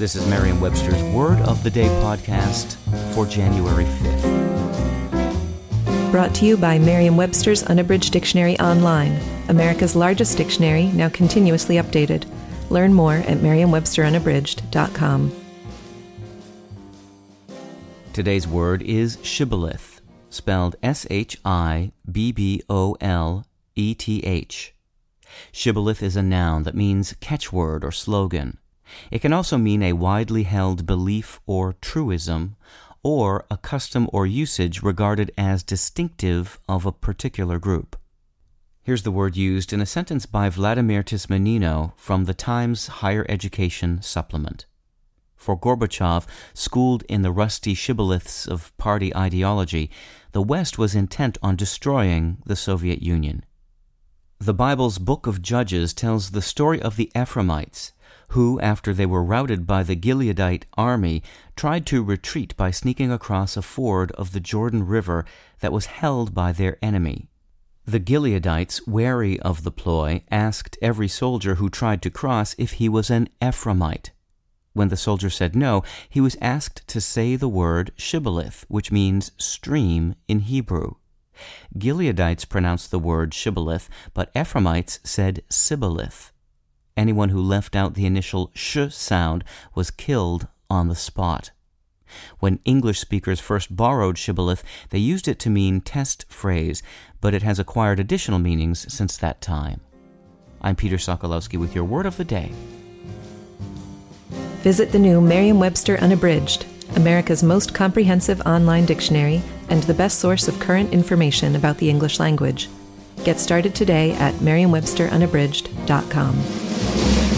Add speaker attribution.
Speaker 1: This is Merriam-Webster's Word of the Day podcast for January 5th.
Speaker 2: Brought to you by Merriam-Webster's Unabridged Dictionary Online, America's largest dictionary, now continuously updated. Learn more at merriam-websterunabridged.com.
Speaker 1: Today's word is shibboleth, spelled S H I B B O L E T H. Shibboleth is a noun that means catchword or slogan. It can also mean a widely held belief or truism, or a custom or usage regarded as distinctive of a particular group. Here's the word used in a sentence by Vladimir Tismaneanu from the Times Higher Education Supplement. For Gorbachev, schooled in the rusty shibboleths of party ideology, the West was intent on destroying the Soviet Union. The Bible's Book of Judges tells the story of the Ephraimites, who, after they were routed by the Gileadite army, tried to retreat by sneaking across a ford of the Jordan River that was held by their enemy. The Gileadites, wary of the ploy, asked every soldier who tried to cross if he was an Ephraimite. When the soldier said no, he was asked to say the word shibboleth, which means stream in Hebrew. Gileadites pronounced the word shibboleth, but Ephraimites said sibboleth. Anyone who left out the initial sh sound was killed on the spot. When English speakers first borrowed shibboleth, they used it to mean test phrase, but it has acquired additional meanings since that time. I'm Peter Sokolowski with your word of the day.
Speaker 2: Visit the new Merriam Webster Unabridged, America's most comprehensive online dictionary and the best source of current information about the English language. Get started today at merriam-websterunabridged.com. Bye.